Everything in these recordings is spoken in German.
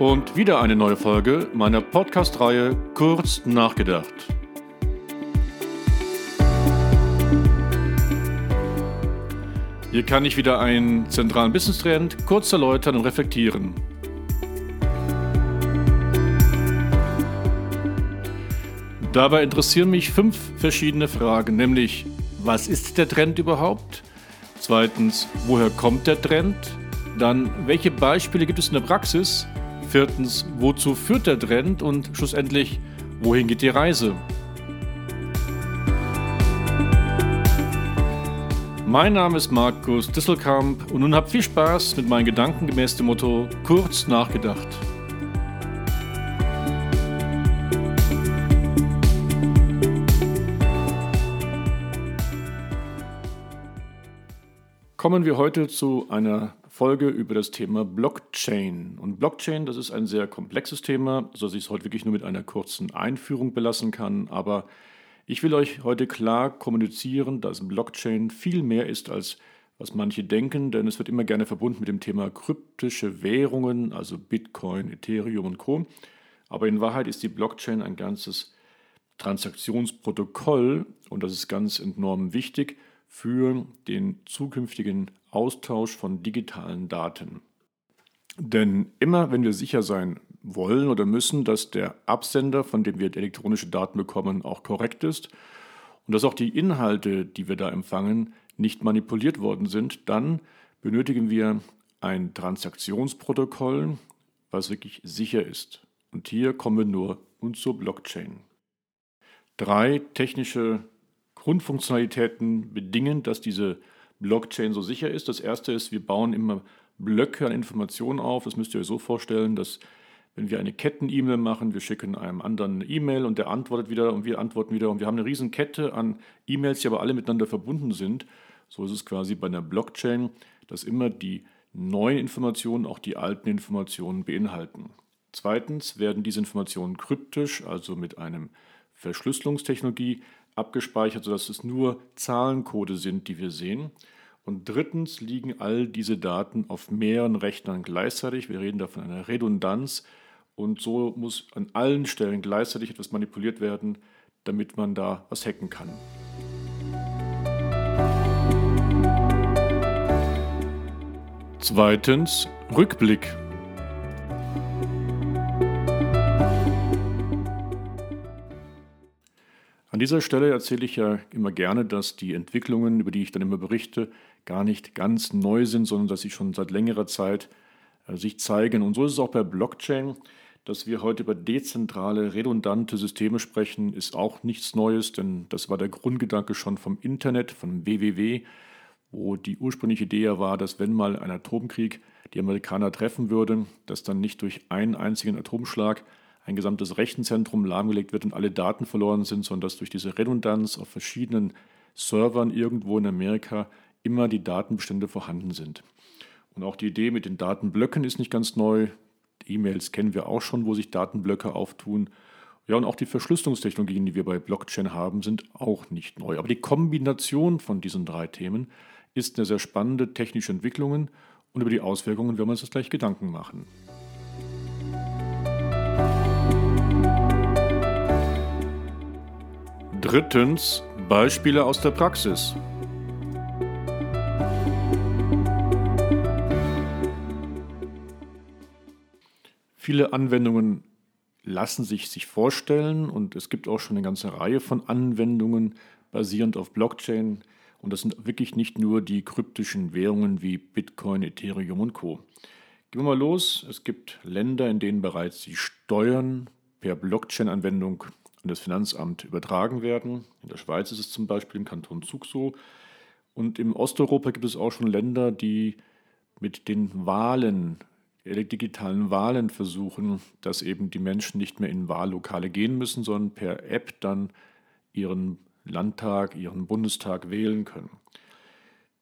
und wieder eine neue Folge meiner Podcast-Reihe Kurz nachgedacht. Hier kann ich wieder einen zentralen Business-Trend kurz erläutern und reflektieren. Dabei interessieren mich fünf verschiedene Fragen, nämlich was ist der Trend überhaupt? Zweitens, woher kommt der Trend? Dann, welche Beispiele gibt es in der Praxis? Viertens, wozu führt der Trend? Und schlussendlich, wohin geht die Reise? Mein Name ist Markus Disselkamp und nun habt viel Spaß mit meinen Gedanken gemäß dem Motto kurz nachgedacht. Kommen wir heute zu einer Folge über das Thema Blockchain. Und Blockchain, das ist ein sehr komplexes Thema, sodass ich es heute wirklich nur mit einer kurzen Einführung belassen kann. Aber ich will euch heute klar kommunizieren, dass Blockchain viel mehr ist als was manche denken, denn es wird immer gerne verbunden mit dem Thema kryptische Währungen, also Bitcoin, Ethereum und Co. Aber in Wahrheit ist die Blockchain ein ganzes Transaktionsprotokoll und das ist ganz enorm wichtig für den zukünftigen Austausch von digitalen Daten. Denn immer wenn wir sicher sein wollen oder müssen, dass der Absender, von dem wir elektronische Daten bekommen, auch korrekt ist und dass auch die Inhalte, die wir da empfangen, nicht manipuliert worden sind, dann benötigen wir ein Transaktionsprotokoll, was wirklich sicher ist. Und hier kommen wir nur und zur Blockchain. Drei technische Grundfunktionalitäten bedingen, dass diese Blockchain so sicher ist. Das erste ist, wir bauen immer Blöcke an Informationen auf. Das müsst ihr euch so vorstellen, dass wenn wir eine Ketten-E-Mail machen, wir schicken einem anderen eine E-Mail und der antwortet wieder und wir antworten wieder und wir haben eine riesen Kette an E-Mails, die aber alle miteinander verbunden sind. So ist es quasi bei einer Blockchain, dass immer die neuen Informationen auch die alten Informationen beinhalten. Zweitens werden diese Informationen kryptisch, also mit einem Verschlüsselungstechnologie abgespeichert, sodass es nur Zahlencode sind, die wir sehen. Und drittens liegen all diese Daten auf mehreren Rechnern gleichzeitig. Wir reden da von einer Redundanz. Und so muss an allen Stellen gleichzeitig etwas manipuliert werden, damit man da was hacken kann. Zweitens Rückblick. An dieser Stelle erzähle ich ja immer gerne, dass die Entwicklungen, über die ich dann immer berichte, gar nicht ganz neu sind, sondern dass sie schon seit längerer Zeit äh, sich zeigen. Und so ist es auch bei Blockchain. Dass wir heute über dezentrale, redundante Systeme sprechen, ist auch nichts Neues, denn das war der Grundgedanke schon vom Internet, vom WWW, wo die ursprüngliche Idee ja war, dass wenn mal ein Atomkrieg die Amerikaner treffen würde, dass dann nicht durch einen einzigen Atomschlag ein gesamtes Rechenzentrum lahmgelegt wird und alle Daten verloren sind, sondern dass durch diese Redundanz auf verschiedenen Servern irgendwo in Amerika immer die Datenbestände vorhanden sind. Und auch die Idee mit den Datenblöcken ist nicht ganz neu. E-Mails kennen wir auch schon, wo sich Datenblöcke auftun. Ja, und auch die Verschlüsselungstechnologien, die wir bei Blockchain haben, sind auch nicht neu. Aber die Kombination von diesen drei Themen ist eine sehr spannende technische Entwicklung und über die Auswirkungen werden wir uns jetzt gleich Gedanken machen. Drittens Beispiele aus der Praxis. Viele Anwendungen lassen sich sich vorstellen und es gibt auch schon eine ganze Reihe von Anwendungen basierend auf Blockchain und das sind wirklich nicht nur die kryptischen Währungen wie Bitcoin, Ethereum und Co. Gehen wir mal los. Es gibt Länder, in denen bereits die Steuern per Blockchain-Anwendung an das Finanzamt übertragen werden. In der Schweiz ist es zum Beispiel im Kanton Zug so. Und im Osteuropa gibt es auch schon Länder, die mit den Wahlen, digitalen Wahlen versuchen, dass eben die Menschen nicht mehr in Wahllokale gehen müssen, sondern per App dann ihren Landtag, ihren Bundestag wählen können.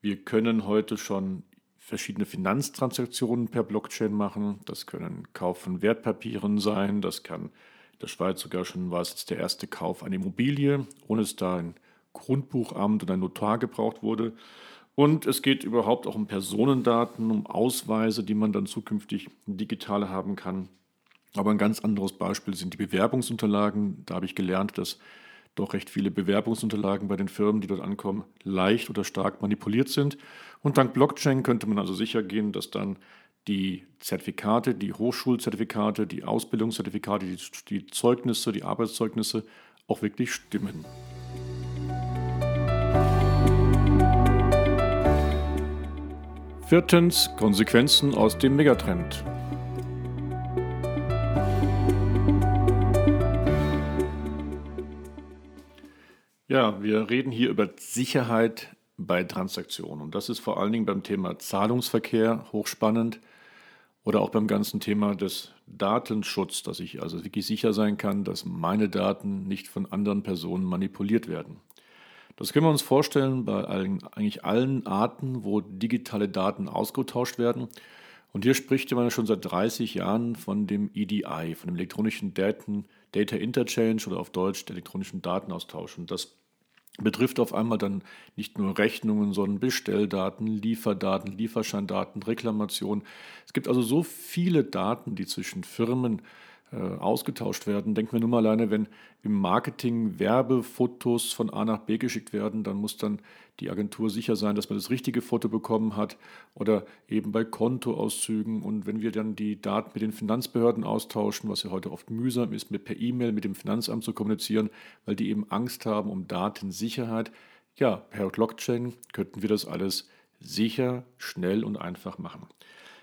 Wir können heute schon verschiedene Finanztransaktionen per Blockchain machen. Das können Kauf von Wertpapieren sein, das kann der Schweiz sogar schon war es jetzt der erste Kauf einer Immobilie, ohne dass da ein Grundbuchamt oder ein Notar gebraucht wurde. Und es geht überhaupt auch um Personendaten, um Ausweise, die man dann zukünftig digital haben kann. Aber ein ganz anderes Beispiel sind die Bewerbungsunterlagen. Da habe ich gelernt, dass doch recht viele Bewerbungsunterlagen bei den Firmen, die dort ankommen, leicht oder stark manipuliert sind. Und dank Blockchain könnte man also sicher gehen, dass dann die Zertifikate, die Hochschulzertifikate, die Ausbildungszertifikate, die, die Zeugnisse, die Arbeitszeugnisse auch wirklich stimmen. Viertens Konsequenzen aus dem Megatrend. Ja, wir reden hier über Sicherheit bei Transaktionen. Und das ist vor allen Dingen beim Thema Zahlungsverkehr hochspannend oder auch beim ganzen Thema des Datenschutz, dass ich also wirklich sicher sein kann, dass meine Daten nicht von anderen Personen manipuliert werden. Das können wir uns vorstellen bei allen, eigentlich allen Arten, wo digitale Daten ausgetauscht werden. Und hier spricht man schon seit 30 Jahren von dem EDI, von dem elektronischen Daten, Data Interchange oder auf Deutsch elektronischen Datenaustausch. Und das betrifft auf einmal dann nicht nur Rechnungen, sondern Bestelldaten, Lieferdaten, Lieferscheindaten, Reklamationen. Es gibt also so viele Daten, die zwischen Firmen ausgetauscht werden. Denken wir nur mal alleine, wenn im Marketing Werbefotos von A nach B geschickt werden, dann muss dann die Agentur sicher sein, dass man das richtige Foto bekommen hat oder eben bei Kontoauszügen. Und wenn wir dann die Daten mit den Finanzbehörden austauschen, was ja heute oft mühsam ist, mit per E-Mail mit dem Finanzamt zu kommunizieren, weil die eben Angst haben um Datensicherheit, ja, per Blockchain könnten wir das alles sicher, schnell und einfach machen.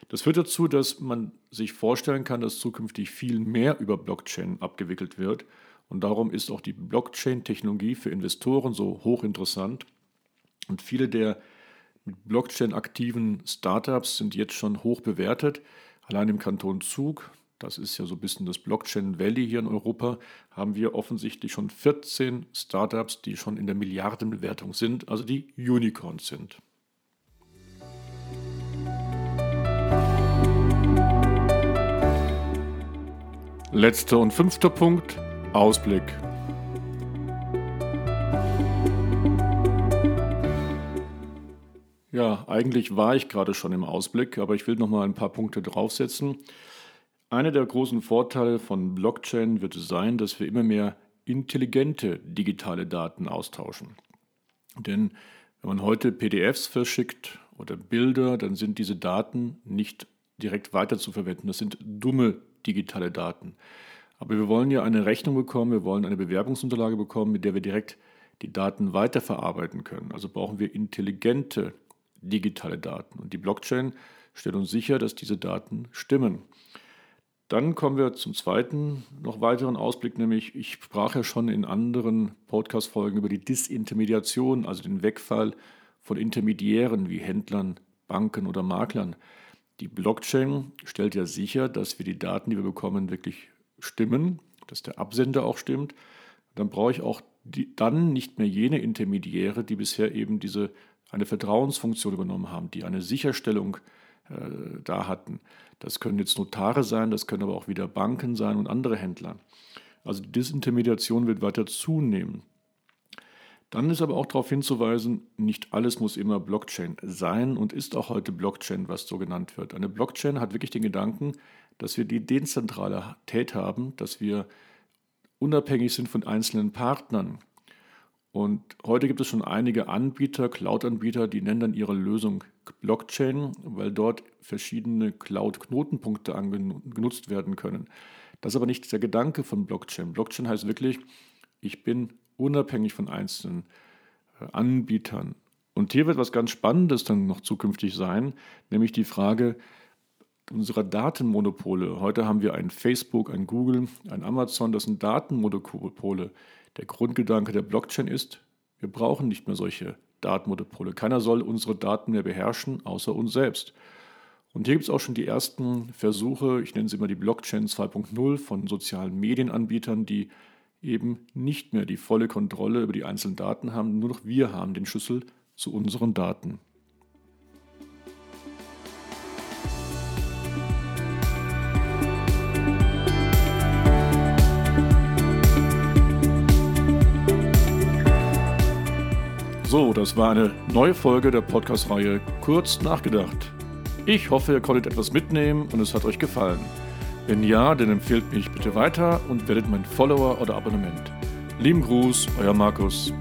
Das führt dazu, dass man sich vorstellen kann, dass zukünftig viel mehr über Blockchain abgewickelt wird. Und darum ist auch die Blockchain-Technologie für Investoren so hochinteressant. Und viele der mit Blockchain aktiven Startups sind jetzt schon hoch bewertet. Allein im Kanton Zug, das ist ja so ein bisschen das Blockchain Valley hier in Europa, haben wir offensichtlich schon 14 Startups, die schon in der Milliardenbewertung sind, also die Unicorns sind. Letzter und fünfter Punkt, Ausblick. Ja, eigentlich war ich gerade schon im Ausblick, aber ich will noch mal ein paar Punkte draufsetzen. Einer der großen Vorteile von Blockchain wird sein, dass wir immer mehr intelligente digitale Daten austauschen. Denn wenn man heute PDFs verschickt oder Bilder, dann sind diese Daten nicht direkt weiter zu verwenden. Das sind dumme digitale Daten. Aber wir wollen ja eine Rechnung bekommen, wir wollen eine Bewerbungsunterlage bekommen, mit der wir direkt die Daten weiterverarbeiten können. Also brauchen wir intelligente digitale Daten. Und die Blockchain stellt uns sicher, dass diese Daten stimmen. Dann kommen wir zum zweiten, noch weiteren Ausblick, nämlich ich sprach ja schon in anderen Podcast-Folgen über die Disintermediation, also den Wegfall von Intermediären wie Händlern, Banken oder Maklern. Die Blockchain stellt ja sicher, dass wir die Daten, die wir bekommen, wirklich stimmen, dass der Absender auch stimmt. Dann brauche ich auch die, dann nicht mehr jene Intermediäre, die bisher eben diese eine Vertrauensfunktion übernommen haben, die eine Sicherstellung äh, da hatten. Das können jetzt Notare sein, das können aber auch wieder Banken sein und andere Händler. Also die Disintermediation wird weiter zunehmen. Dann ist aber auch darauf hinzuweisen, nicht alles muss immer Blockchain sein und ist auch heute Blockchain, was so genannt wird. Eine Blockchain hat wirklich den Gedanken, dass wir die Dezentralität haben, dass wir unabhängig sind von einzelnen Partnern. Und heute gibt es schon einige Anbieter, Cloud-Anbieter, die nennen dann ihre Lösung Blockchain, weil dort verschiedene Cloud-Knotenpunkte genutzt werden können. Das ist aber nicht der Gedanke von Blockchain. Blockchain heißt wirklich, ich bin unabhängig von einzelnen äh, Anbietern. Und hier wird was ganz Spannendes dann noch zukünftig sein, nämlich die Frage unserer Datenmonopole. Heute haben wir ein Facebook, ein Google, ein Amazon, das sind Datenmonopole. Der Grundgedanke der Blockchain ist, wir brauchen nicht mehr solche Datenmonopole. Keiner soll unsere Daten mehr beherrschen, außer uns selbst. Und hier gibt es auch schon die ersten Versuche, ich nenne sie immer die Blockchain 2.0 von sozialen Medienanbietern, die eben nicht mehr die volle Kontrolle über die einzelnen Daten haben, nur noch wir haben den Schlüssel zu unseren Daten. So, das war eine neue Folge der Podcast-Reihe Kurz nachgedacht. Ich hoffe, ihr konntet etwas mitnehmen und es hat euch gefallen. Wenn ja, dann empfehlt mich bitte weiter und werdet mein Follower oder Abonnement. Lieben Gruß, euer Markus.